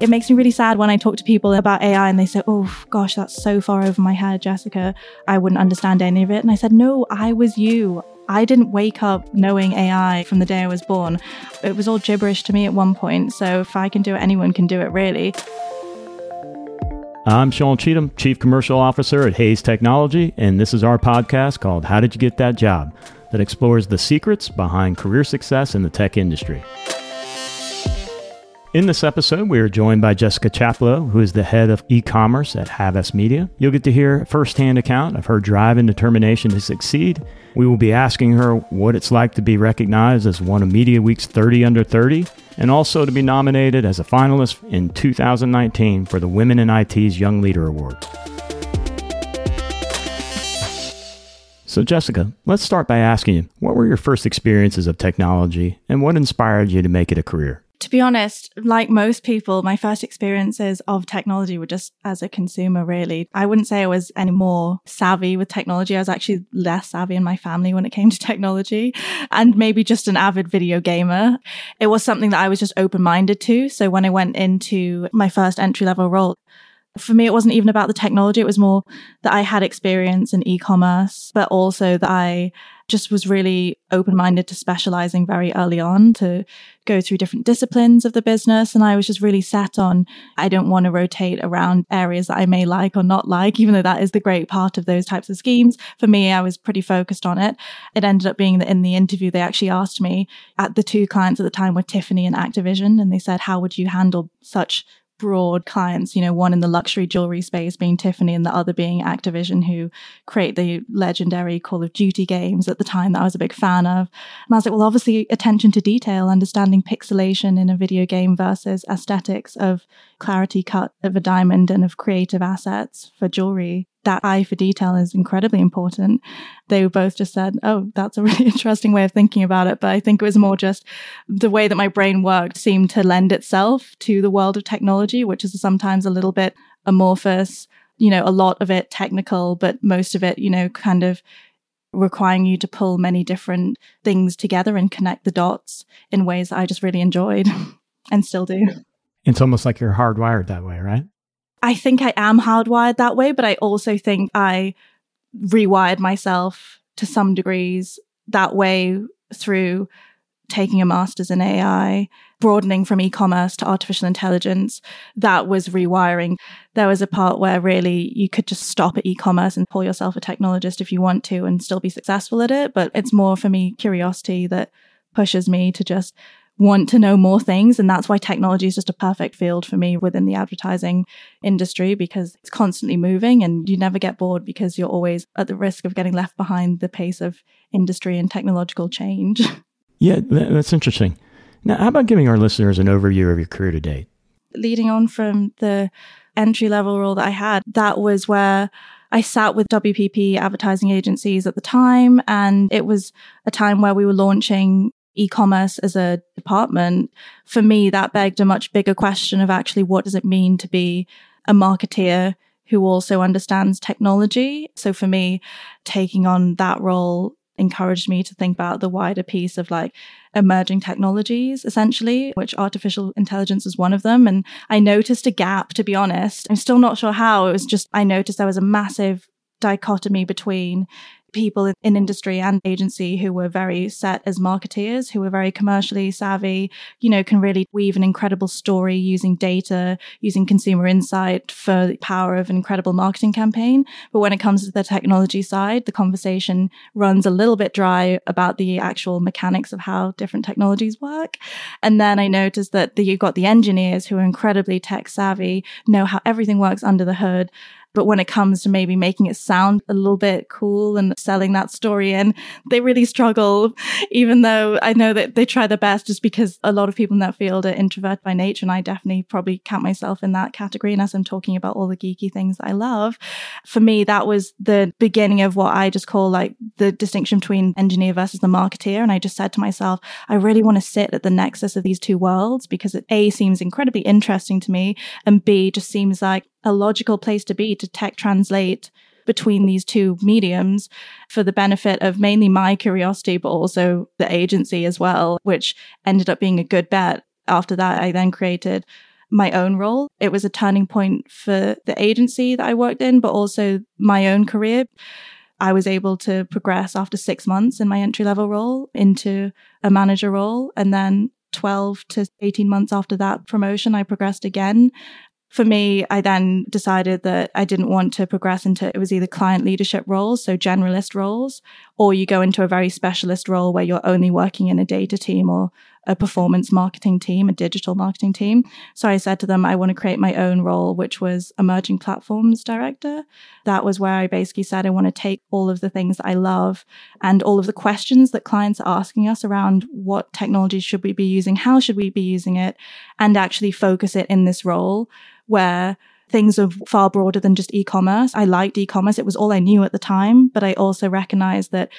It makes me really sad when I talk to people about AI and they say, Oh gosh, that's so far over my head, Jessica. I wouldn't understand any of it. And I said, No, I was you. I didn't wake up knowing AI from the day I was born. It was all gibberish to me at one point. So if I can do it, anyone can do it, really. I'm Sean Cheatham, Chief Commercial Officer at Hays Technology, and this is our podcast called How Did You Get That Job? that explores the secrets behind career success in the tech industry. In this episode, we are joined by Jessica Chaplow, who is the head of e commerce at Havas Media. You'll get to hear a firsthand account of her drive and determination to succeed. We will be asking her what it's like to be recognized as one of Media Week's 30 Under 30 and also to be nominated as a finalist in 2019 for the Women in IT's Young Leader Award. So, Jessica, let's start by asking you what were your first experiences of technology and what inspired you to make it a career? To be honest, like most people, my first experiences of technology were just as a consumer, really. I wouldn't say I was any more savvy with technology. I was actually less savvy in my family when it came to technology and maybe just an avid video gamer. It was something that I was just open minded to. So when I went into my first entry level role, for me, it wasn't even about the technology. It was more that I had experience in e-commerce, but also that I just was really open minded to specializing very early on to go through different disciplines of the business. And I was just really set on, I don't want to rotate around areas that I may like or not like, even though that is the great part of those types of schemes. For me, I was pretty focused on it. It ended up being that in the interview, they actually asked me at the two clients at the time were Tiffany and Activision. And they said, how would you handle such broad clients, you know, one in the luxury jewelry space being Tiffany and the other being Activision, who create the legendary Call of Duty games at the time that I was a big fan of. And I was like, well, obviously, attention to detail, understanding pixelation in a video game versus aesthetics of clarity cut of a diamond and of creative assets for jewelry that eye for detail is incredibly important. They both just said, Oh, that's a really interesting way of thinking about it. But I think it was more just the way that my brain worked seemed to lend itself to the world of technology, which is sometimes a little bit amorphous, you know, a lot of it technical, but most of it, you know, kind of requiring you to pull many different things together and connect the dots in ways that I just really enjoyed and still do. It's almost like you're hardwired that way, right? I think I am hardwired that way, but I also think I rewired myself to some degrees that way through taking a master's in AI, broadening from e commerce to artificial intelligence. That was rewiring. There was a part where really you could just stop at e commerce and call yourself a technologist if you want to and still be successful at it. But it's more for me curiosity that pushes me to just want to know more things. And that's why technology is just a perfect field for me within the advertising industry because it's constantly moving and you never get bored because you're always at the risk of getting left behind the pace of industry and technological change. Yeah, that's interesting. Now, how about giving our listeners an overview of your career to date? Leading on from the entry level role that I had, that was where I sat with WPP advertising agencies at the time. And it was a time where we were launching e-commerce as a department, for me, that begged a much bigger question of actually what does it mean to be a marketeer who also understands technology? So for me, taking on that role encouraged me to think about the wider piece of like emerging technologies, essentially, which artificial intelligence is one of them. And I noticed a gap, to be honest. I'm still not sure how. It was just, I noticed there was a massive dichotomy between people in industry and agency who were very set as marketeers, who were very commercially savvy, you know, can really weave an incredible story using data, using consumer insight for the power of an incredible marketing campaign. But when it comes to the technology side, the conversation runs a little bit dry about the actual mechanics of how different technologies work. And then I noticed that the, you've got the engineers who are incredibly tech savvy, know how everything works under the hood, but when it comes to maybe making it sound a little bit cool and selling that story in, they really struggle, even though I know that they try their best just because a lot of people in that field are introvert by nature. And I definitely probably count myself in that category. And as I'm talking about all the geeky things that I love, for me, that was the beginning of what I just call like the distinction between engineer versus the marketeer. And I just said to myself, I really want to sit at the nexus of these two worlds because it A seems incredibly interesting to me and B just seems like a logical place to be to tech translate between these two mediums for the benefit of mainly my curiosity, but also the agency as well, which ended up being a good bet. After that, I then created my own role. It was a turning point for the agency that I worked in, but also my own career. I was able to progress after six months in my entry level role into a manager role. And then 12 to 18 months after that promotion, I progressed again for me, I then decided that I didn't want to progress into it was either client leadership roles, so generalist roles, or you go into a very specialist role where you're only working in a data team or a performance marketing team, a digital marketing team. So I said to them, I want to create my own role, which was emerging platforms director. That was where I basically said, I want to take all of the things that I love and all of the questions that clients are asking us around what technology should we be using? How should we be using it? And actually focus it in this role where things are far broader than just e-commerce. I liked e-commerce. It was all I knew at the time, but I also recognized that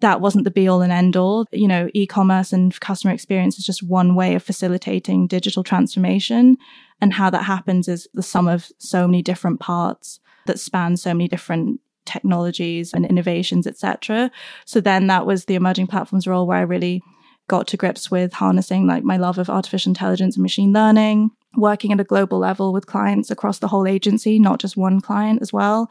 that wasn't the be all and end all. You know, e-commerce and customer experience is just one way of facilitating digital transformation. And how that happens is the sum of so many different parts that span so many different technologies and innovations, etc. So then that was the emerging platforms role where I really got to grips with harnessing like my love of artificial intelligence and machine learning, working at a global level with clients across the whole agency, not just one client as well.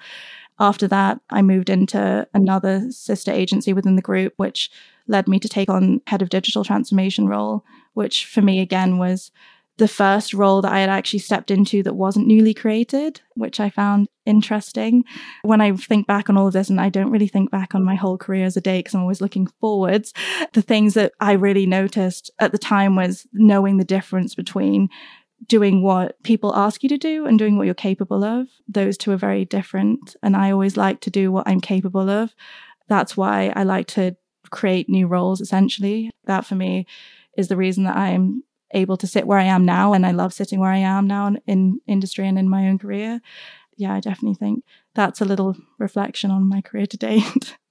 After that, I moved into another sister agency within the group, which led me to take on head of digital transformation role, which for me again was the first role that I had actually stepped into that wasn't newly created, which I found interesting. When I think back on all of this, and I don't really think back on my whole career as a day because I'm always looking forwards, the things that I really noticed at the time was knowing the difference between doing what people ask you to do and doing what you're capable of. Those two are very different. And I always like to do what I'm capable of. That's why I like to create new roles, essentially. That for me is the reason that I'm able to sit where I am now. And I love sitting where I am now in industry and in my own career. Yeah, I definitely think that's a little reflection on my career to date.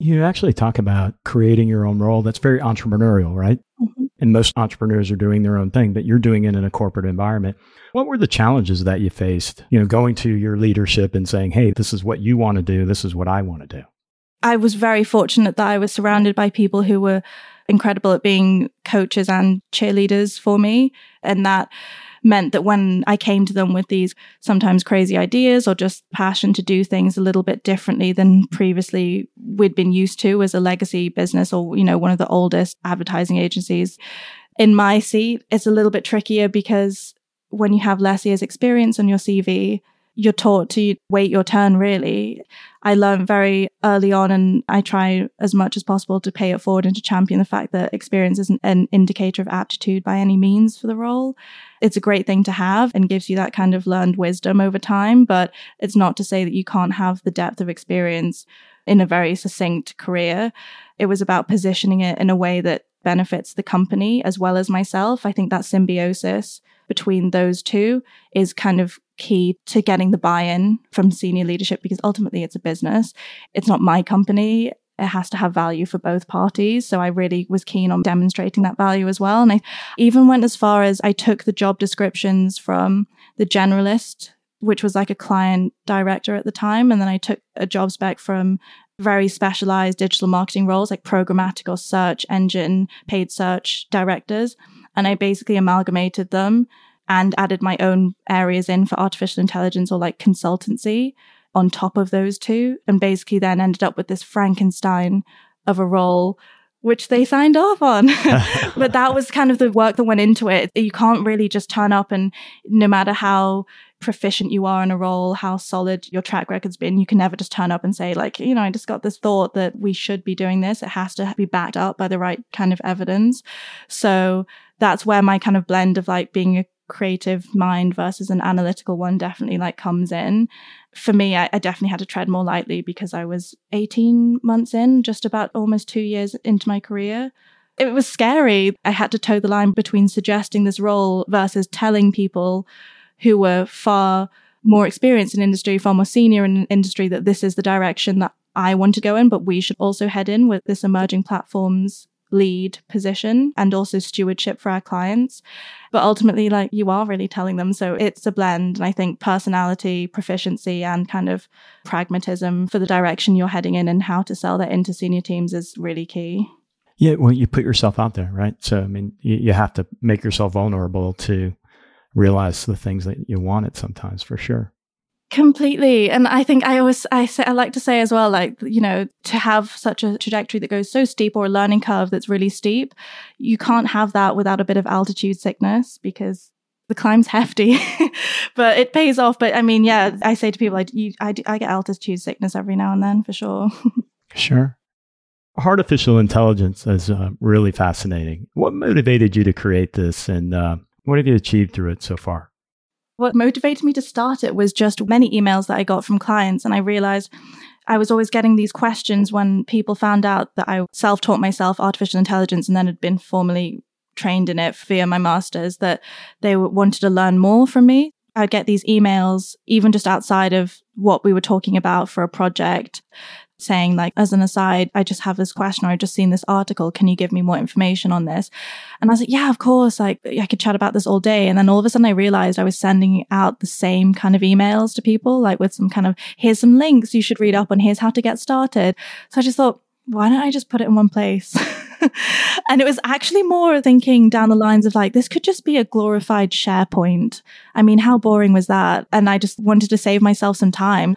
You actually talk about creating your own role. That's very entrepreneurial, right? Mm-hmm. And most entrepreneurs are doing their own thing, but you're doing it in a corporate environment. What were the challenges that you faced, you know, going to your leadership and saying, hey, this is what you want to do, this is what I want to do? I was very fortunate that I was surrounded by people who were incredible at being coaches and cheerleaders for me. And that meant that when I came to them with these sometimes crazy ideas or just passion to do things a little bit differently than previously we'd been used to as a legacy business or, you know, one of the oldest advertising agencies, in my seat, it's a little bit trickier because when you have less years experience on your CV, you're taught to wait your turn really. I learned very early on and I try as much as possible to pay it forward and to champion the fact that experience isn't an indicator of aptitude by any means for the role. It's a great thing to have and gives you that kind of learned wisdom over time, but it's not to say that you can't have the depth of experience in a very succinct career. It was about positioning it in a way that benefits the company as well as myself. I think that symbiosis between those two is kind of key to getting the buy in from senior leadership because ultimately it's a business. It's not my company. It has to have value for both parties. So I really was keen on demonstrating that value as well. And I even went as far as I took the job descriptions from the generalist, which was like a client director at the time. And then I took a job spec from very specialized digital marketing roles like programmatic or search engine, paid search directors. And I basically amalgamated them and added my own areas in for artificial intelligence or like consultancy on top of those two. And basically then ended up with this Frankenstein of a role which they signed off on. but that was kind of the work that went into it. You can't really just turn up and no matter how proficient you are in a role, how solid your track record's been, you can never just turn up and say, like, you know, I just got this thought that we should be doing this. It has to be backed up by the right kind of evidence. So that's where my kind of blend of like being a creative mind versus an analytical one definitely like comes in. For me, I, I, definitely had to tread more lightly because I was 18 months in, just about almost two years into my career. It was scary. I had to toe the line between suggesting this role versus telling people who were far more experienced in industry, far more senior in industry that this is the direction that I want to go in, but we should also head in with this emerging platforms lead position and also stewardship for our clients. But ultimately, like you are really telling them. So it's a blend. And I think personality, proficiency, and kind of pragmatism for the direction you're heading in and how to sell that into senior teams is really key. Yeah, well, you put yourself out there, right? So, I mean, you, you have to make yourself vulnerable to realize the things that you wanted sometimes for sure. Completely. And I think I always, I say, I like to say as well, like, you know, to have such a trajectory that goes so steep or a learning curve that's really steep, you can't have that without a bit of altitude sickness because the climb's hefty, but it pays off. But I mean, yeah, I say to people, I, you, I, I get altitude sickness every now and then for sure. sure. Artificial intelligence is uh, really fascinating. What motivated you to create this and uh, what have you achieved through it so far? What motivated me to start it was just many emails that I got from clients. And I realized I was always getting these questions when people found out that I self taught myself artificial intelligence and then had been formally trained in it via my master's that they wanted to learn more from me. I'd get these emails, even just outside of what we were talking about for a project, saying like as an aside i just have this question or i just seen this article can you give me more information on this? And i was like yeah of course like i could chat about this all day. And then all of a sudden i realized i was sending out the same kind of emails to people like with some kind of here's some links you should read up on. Here's how to get started. So i just thought why don't i just put it in one place? And it was actually more thinking down the lines of like, this could just be a glorified SharePoint. I mean, how boring was that? And I just wanted to save myself some time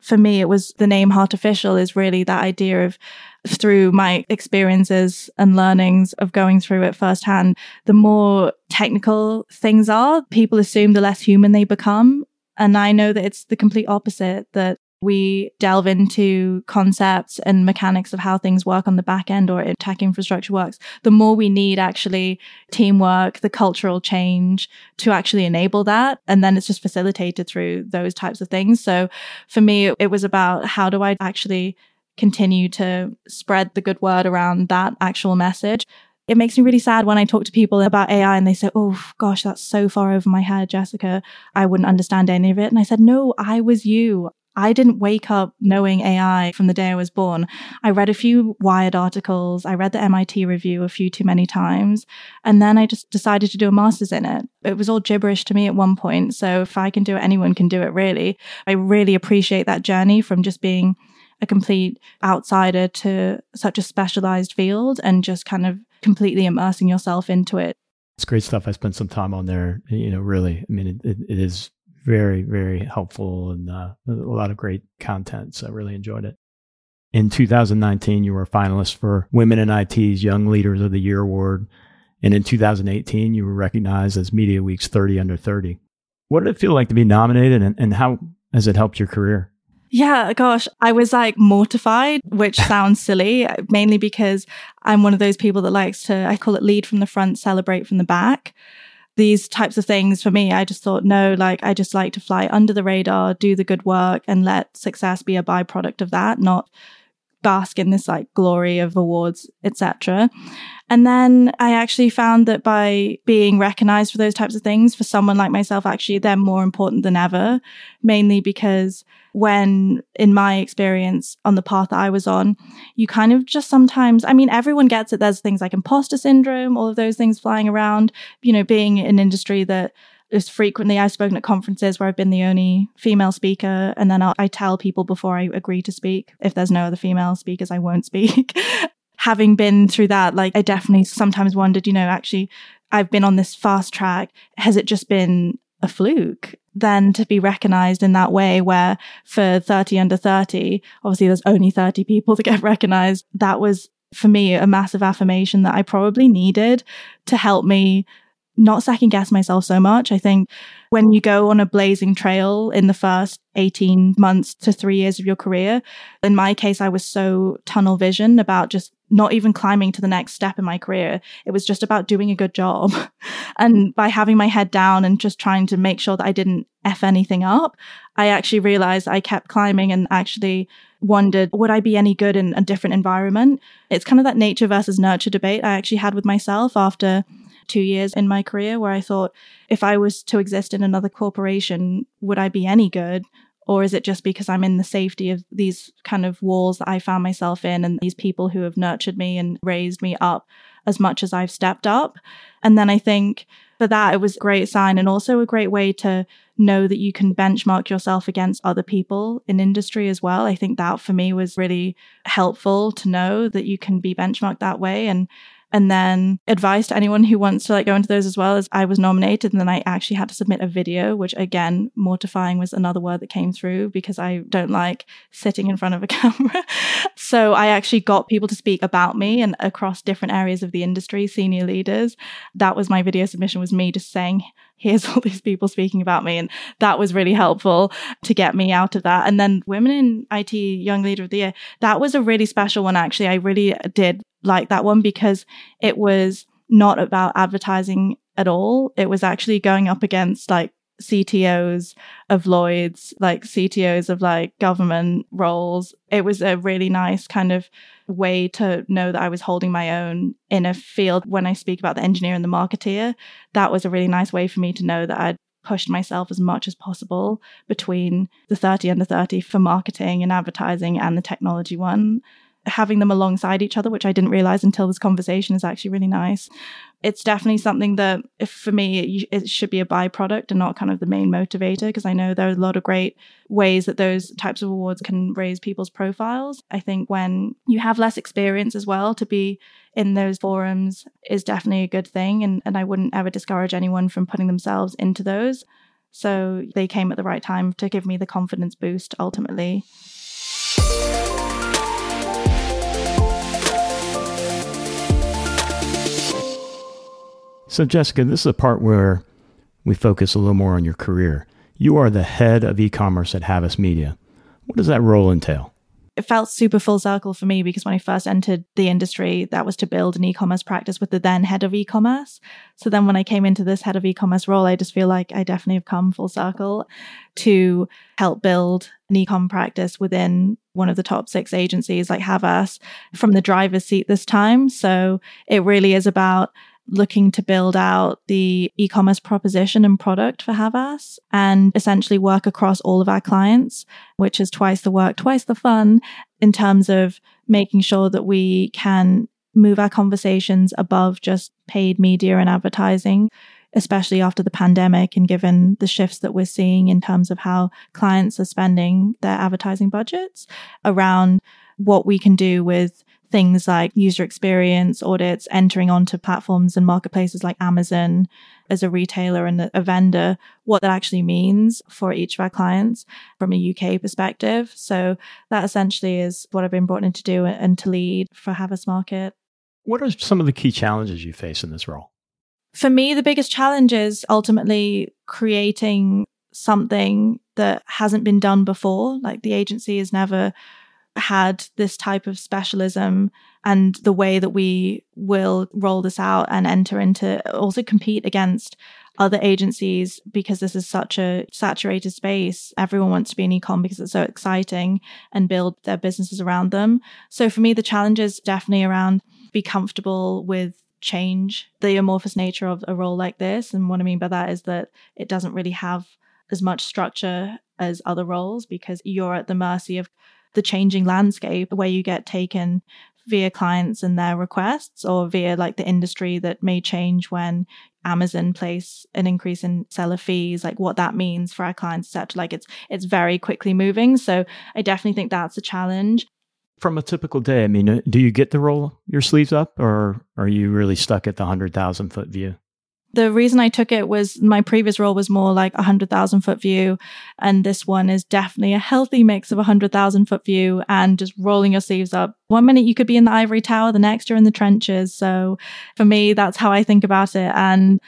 for me, it was the name Heartificial is really that idea of through my experiences and learnings of going through it firsthand, the more technical things are, people assume the less human they become. And I know that it's the complete opposite, that we delve into concepts and mechanics of how things work on the back end or tech infrastructure works, the more we need actually teamwork, the cultural change to actually enable that. And then it's just facilitated through those types of things. So for me, it was about how do I actually continue to spread the good word around that actual message it makes me really sad when I talk to people about AI and they say, Oh gosh, that's so far over my head, Jessica. I wouldn't understand any of it. And I said, No, I was you. I didn't wake up knowing AI from the day I was born. I read a few Wired articles. I read the MIT review a few too many times. And then I just decided to do a master's in it. It was all gibberish to me at one point. So if I can do it, anyone can do it, really. I really appreciate that journey from just being a complete outsider to such a specialized field and just kind of completely immersing yourself into it. It's great stuff. I spent some time on there. You know, really, I mean, it, it, is very, very helpful and uh, a lot of great content. So I really enjoyed it. In 2019, you were a finalist for Women in IT's Young Leaders of the Year Award. And in 2018, you were recognized as Media Week's 30 Under 30. What did it feel like to be nominated and, and how has it helped your career? Yeah, gosh, I was like mortified, which sounds silly, mainly because I'm one of those people that likes to, I call it lead from the front, celebrate from the back these types of things for me, I just thought, no, like I just like to fly under the radar, do the good work and let success be a byproduct of that, not bask in this like glory of awards, etc. And then I actually found that by being recognized for those types of things, for someone like myself, actually, they're more important than ever, mainly because when in my experience on the path that I was on, you kind of just sometimes, I mean, everyone gets it. There's things like imposter syndrome, all of those things flying around, you know, being in an industry that is frequently, I've spoken at conferences where I've been the only female speaker. And then I'll, I tell people before I agree to speak, if there's no other female speakers, I won't speak. Having been through that, like I definitely sometimes wondered, you know, actually, I've been on this fast track. Has it just been a fluke? then to be recognized in that way where for 30 under 30 obviously there's only 30 people to get recognized that was for me a massive affirmation that i probably needed to help me not second guess myself so much i think when you go on a blazing trail in the first 18 months to three years of your career in my case i was so tunnel vision about just not even climbing to the next step in my career. It was just about doing a good job. and by having my head down and just trying to make sure that I didn't F anything up, I actually realized I kept climbing and actually wondered, would I be any good in a different environment? It's kind of that nature versus nurture debate I actually had with myself after two years in my career where I thought, if I was to exist in another corporation, would I be any good? Or is it just because I'm in the safety of these kind of walls that I found myself in and these people who have nurtured me and raised me up as much as I've stepped up? And then I think for that, it was a great sign and also a great way to know that you can benchmark yourself against other people in industry as well. I think that for me was really helpful to know that you can be benchmarked that way. And And then advice to anyone who wants to like go into those as well is I was nominated and then I actually had to submit a video, which again, mortifying was another word that came through because I don't like sitting in front of a camera. so I actually got people to speak about me and across different areas of the industry, senior leaders. That was my video submission was me just saying, here's all these people speaking about me. And that was really helpful to get me out of that. And then Women in IT Young Leader of the Year, that was a really special one, actually. I really did like that one because it was not about advertising at all. It was actually going up against like CTOs of Lloyd's, like CTOs of like government roles. It was a really nice kind of way to know that I was holding my own in a field when I speak about the engineer and the marketeer. That was a really nice way for me to know that I'd pushed myself as much as possible between the 30 under 30 for marketing and advertising and the technology one having them alongside each other, which I didn't realize until this conversation, is actually really nice. It's definitely something that, for me, it, should be a byproduct and not kind of the main motivator, because I know there are a lot of great ways that those types of awards can raise people's profiles. I think when you have less experience as well, to be in those forums is definitely a good thing. And, and I wouldn't ever discourage anyone from putting themselves into those. So they came at the right time to give me the confidence boost ultimately. So, Jessica, this is a part where we focus a little more on your career. You are the head of e commerce at Havas Media. What does that role entail? It felt super full circle for me because when I first entered the industry, that was to build an e commerce practice with the then head of e commerce. So then when I came into this head of e commerce role, I just feel like I definitely have come full circle to help build an e com practice within one of the top six agencies like Havas from the driver's seat this time. So it really is about looking to build out the e commerce proposition and product for Havas and essentially work across all of our clients, which is twice the work, twice the fun in terms of making sure that we can move our conversations above just paid media and advertising. Especially after the pandemic, and given the shifts that we're seeing in terms of how clients are spending their advertising budgets around what we can do with things like user experience audits, entering onto platforms and marketplaces like Amazon as a retailer and a vendor, what that actually means for each of our clients from a UK perspective. So that essentially is what I've been brought in to do and to lead for Havas Market. What are some of the key challenges you face in this role? For me, the biggest challenge is ultimately creating something that hasn't been done before. Like the agency has never had this type of specialism and the way that we will roll this out and enter into also compete against other agencies because this is such a saturated space. Everyone wants to be in ecom because it's so exciting and build their businesses around them. So for me, the challenge is definitely around be comfortable with change, the amorphous nature of a role like this. And what I mean by that is that it doesn't really have as much structure as other roles because you're at the mercy of the changing landscape where you get taken via clients and their requests or via like the industry that may change when Amazon place an increase in seller fees, like what that means for our clients, etc. Like it's it's very quickly moving. So I definitely think that's a challenge. From a typical day, I mean, uh, do you get to roll your sleeves up or are you really stuck at the 100,000 foot view? The reason I took it was my previous role was more like a hundred thousand foot view. And this one is definitely a healthy mix of a hundred thousand foot view and just rolling your sleeves up. One minute you could be in the ivory tower, the next you're in the trenches. So for me, that's how I think about it. And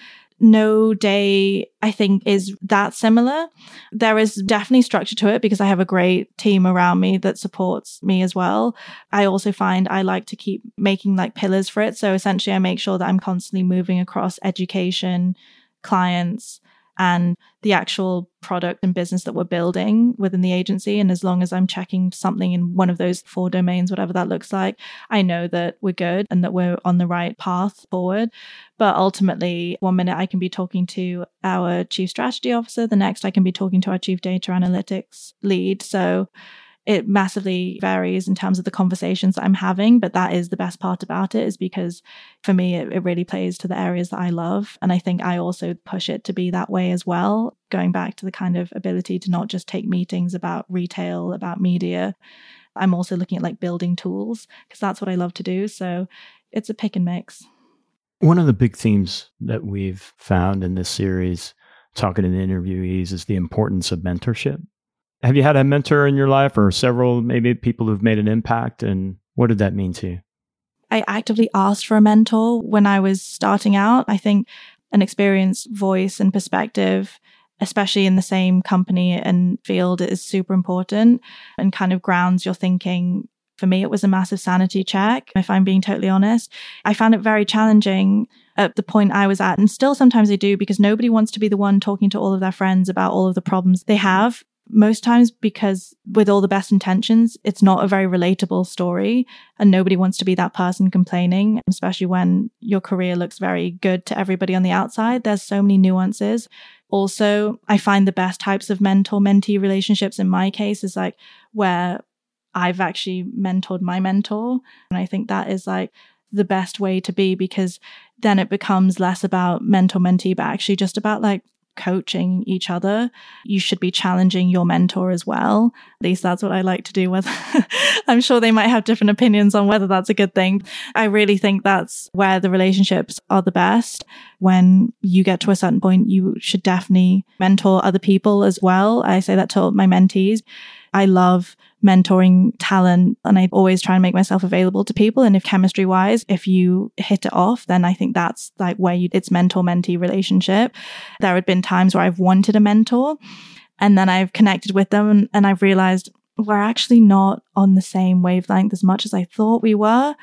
no day I think is that similar. There is definitely structure to it because I have a great team around me that supports me as well. I also find I like to keep making like pillars for it. So essentially I make sure that I'm constantly moving across education, clients, and the actual product and business that we're building within the agency. And as long as I'm checking something in one of those four domains, whatever that looks like, I know that we're good and that we're on the right path forward. But ultimately, one minute I can be talking to our chief strategy officer, the next I can be talking to our chief data analytics lead. So it massively varies in terms of the conversations that I'm having, but that is the best part about it is because for me, it, it, really plays to the areas that I love. And I think I also push it to be that way as well, going back to the kind of ability to not just take meetings about retail, about media. I'm also looking at like building tools because that's what I love to do. So it's a pick and mix. One of the big themes that we've found in this series, talking to the interviewees, is the importance of mentorship. Have you had a mentor in your life or several, maybe people who've made an impact? And what did that mean to you? I actively asked for a mentor when I was starting out. I think an experienced voice and perspective, especially in the same company and field, is super important and kind of grounds your thinking. For me, it was a massive sanity check, if I'm being totally honest. I found it very challenging at the point I was at, and still sometimes I do because nobody wants to be the one talking to all of their friends about all of the problems they have most times because with all the best intentions, it's not a very relatable story and nobody wants to be that person complaining, especially when your career looks very good to everybody on the outside. There's so many nuances. Also, I find the best types of mentor mentee relationships in my case is like where I've actually mentored my mentor. And I think that is like the best way to be because then it becomes less about mentor mentee, but actually just about like coaching each other. You should be challenging your mentor as well. At least that's what I like to do. Whether I'm sure they might have different opinions on whether that's a good thing. I really think that's where the relationships are the best. When you get to a certain point, you should definitely mentor other people as well. I say that to my mentees. I love mentoring talent and I always try and make myself available to people. And if chemistry wise, if you hit it off, then I think that's like where you, it's mentor mentee relationship. There had been times where I've wanted a mentor and then I've connected with them and, and I've realized we're actually not on the same wavelength as much as I thought we were.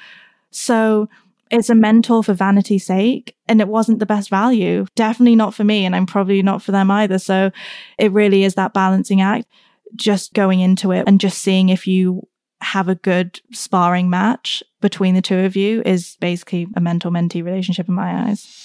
So it's a mentor for vanity's sake and it wasn't the best value. Definitely not for me and I'm probably not for them either. So it really is that balancing act just going into it and just seeing if you have a good sparring match between the two of you is basically a mentor mentee relationship in my eyes.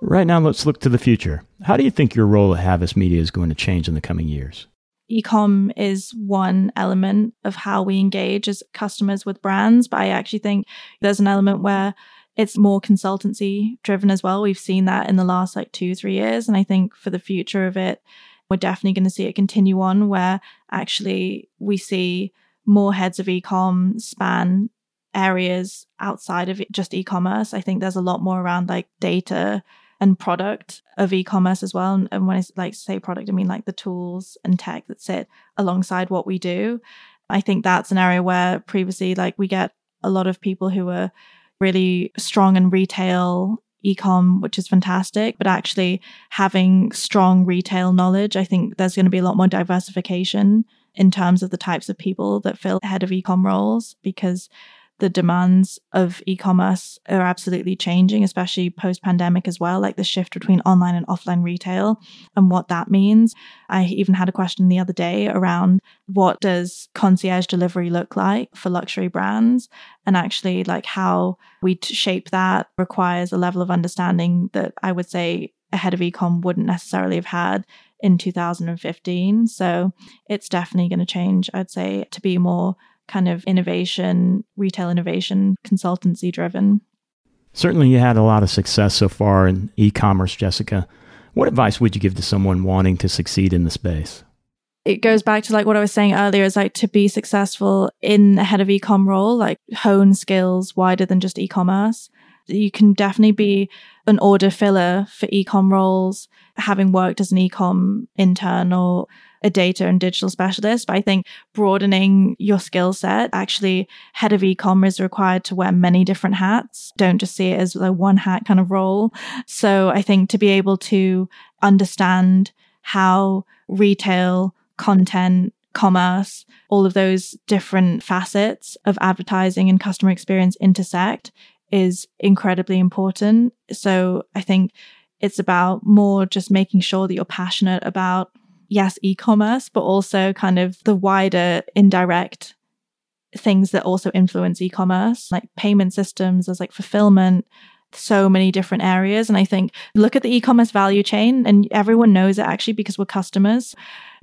Right now, let's look to the future. How do you think your role at Havas Media is going to change in the coming years? Ecom is one element of how we engage as customers with brands, but I actually think there's an element where it's more consultancy driven as well. We've seen that in the last like two, three years. And I think for the future of it, we're definitely going to see it continue on where actually we see more heads of ecom span areas outside of just e-commerce. I think there's a lot more around like data and product of e-commerce as well. And, and when I like say product, I mean like the tools and tech that sit alongside what we do. I think that's an area where previously like we get a lot of people who are really strong in retail ecom, which is fantastic. But actually, having strong retail knowledge, I think there's going to be a lot more diversification in terms of the types of people that fill head of ecom roles because the demands of e-commerce are absolutely changing, especially post pandemic as well, like the shift between online and offline retail and what that means. I even had a question the other day around what does concierge delivery look like for luxury brands and actually like how we shape that requires a level of understanding that I would say a head of ecom wouldn't necessarily have had in 2015. So it's definitely going to change, I'd say, to be more kind of innovation, retail innovation, consultancy driven. Certainly, you had a lot of success so far in e commerce, Jessica. What advice would you give to someone wanting to succeed in the space? It goes back to like what I was saying earlier is like to be successful in a head of e-com role, like hone skills wider than just e-commerce. You can definitely be an order filler for e-com roles, having worked as an e-com intern or a data and digital specialist, but I think broadening your skill set, actually, head of ecom is required to wear many different hats. Don't just see it as a one hat kind of role. So I think to be able to understand how retail, content, commerce, all of those different facets of advertising and customer experience intersect is incredibly important. So I think it's about more just making sure that you're passionate about yes, e commerce, but also kind of the wider indirect things that also influence e commerce, like payment systems, as like fulfillment. So many different areas. And I think look at the e commerce value chain, and everyone knows it actually because we're customers.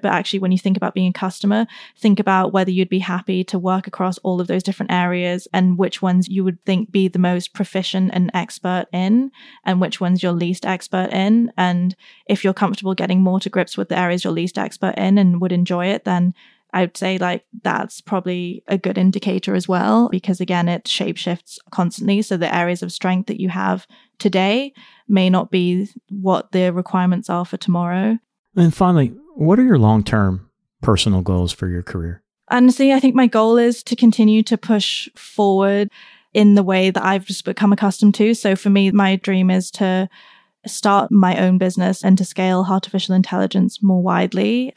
But actually, when you think about being a customer, think about whether you'd be happy to work across all of those different areas and which ones you would think be the most proficient and expert in, and which ones you're least expert in. And if you're comfortable getting more to grips with the areas you're least expert in and would enjoy it, then I would say like that's probably a good indicator as well, because again, it shapeshifts constantly. So the areas of strength that you have today may not be what the requirements are for tomorrow. And finally, what are your long term personal goals for your career? Honestly, I think my goal is to continue to push forward in the way that I've just become accustomed to. So for me, my dream is to start my own business and to scale artificial intelligence more widely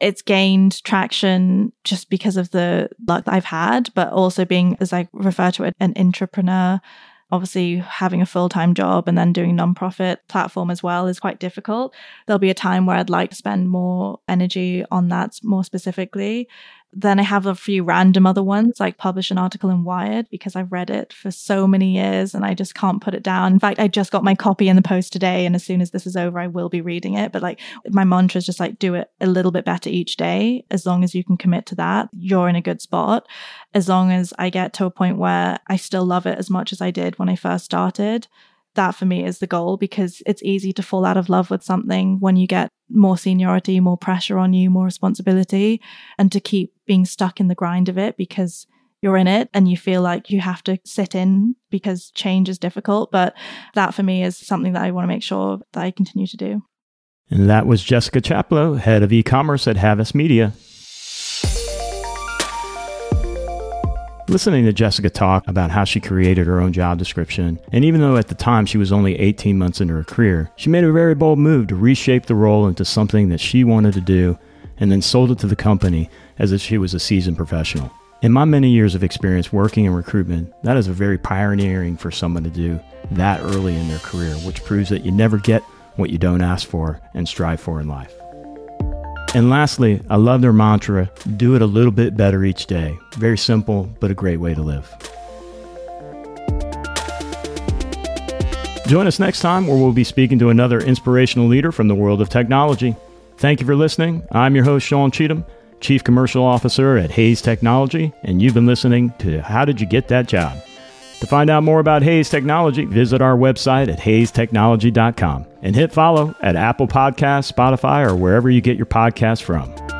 it's gained traction just because of the luck that I've had, but also being, as I refer to it, an entrepreneur. Obviously, having a full time job and then doing nonprofit platform as well is quite difficult. There'll be a time where I'd like to spend more energy on that more specifically. Then I have a few random other ones, like publish an article in Wired because I've read it for so many years and I just can't put it down. In fact, I just got my copy in the post today, and as soon as this is over, I will be reading it. But like my mantra is just like do it a little bit better each day. As long as you can commit to that, you're in a good spot. As long as I get to a point where I still love it as much as I did when I first started, that for me is the goal because it's easy to fall out of love with something when you get more seniority, more pressure on you, more responsibility, and to keep being stuck in the grind of it because you're in it and you feel like you have to sit in because change is difficult. But that for me is something that I want to make sure that I continue to do. And that was Jessica Chaplow, head of e commerce at Havas Media. Listening to Jessica talk about how she created her own job description, and even though at the time she was only 18 months into her career, she made a very bold move to reshape the role into something that she wanted to do and then sold it to the company as if she was a seasoned professional. In my many years of experience working in recruitment, that is a very pioneering for someone to do that early in their career, which proves that you never get what you don't ask for and strive for in life. And lastly, I love their mantra do it a little bit better each day. Very simple, but a great way to live. Join us next time where we'll be speaking to another inspirational leader from the world of technology. Thank you for listening. I'm your host, Sean Cheatham, Chief Commercial Officer at Hays Technology, and you've been listening to How Did You Get That Job? To find out more about Hays Technology, visit our website at haystechnology.com and hit follow at Apple Podcasts, Spotify, or wherever you get your podcasts from.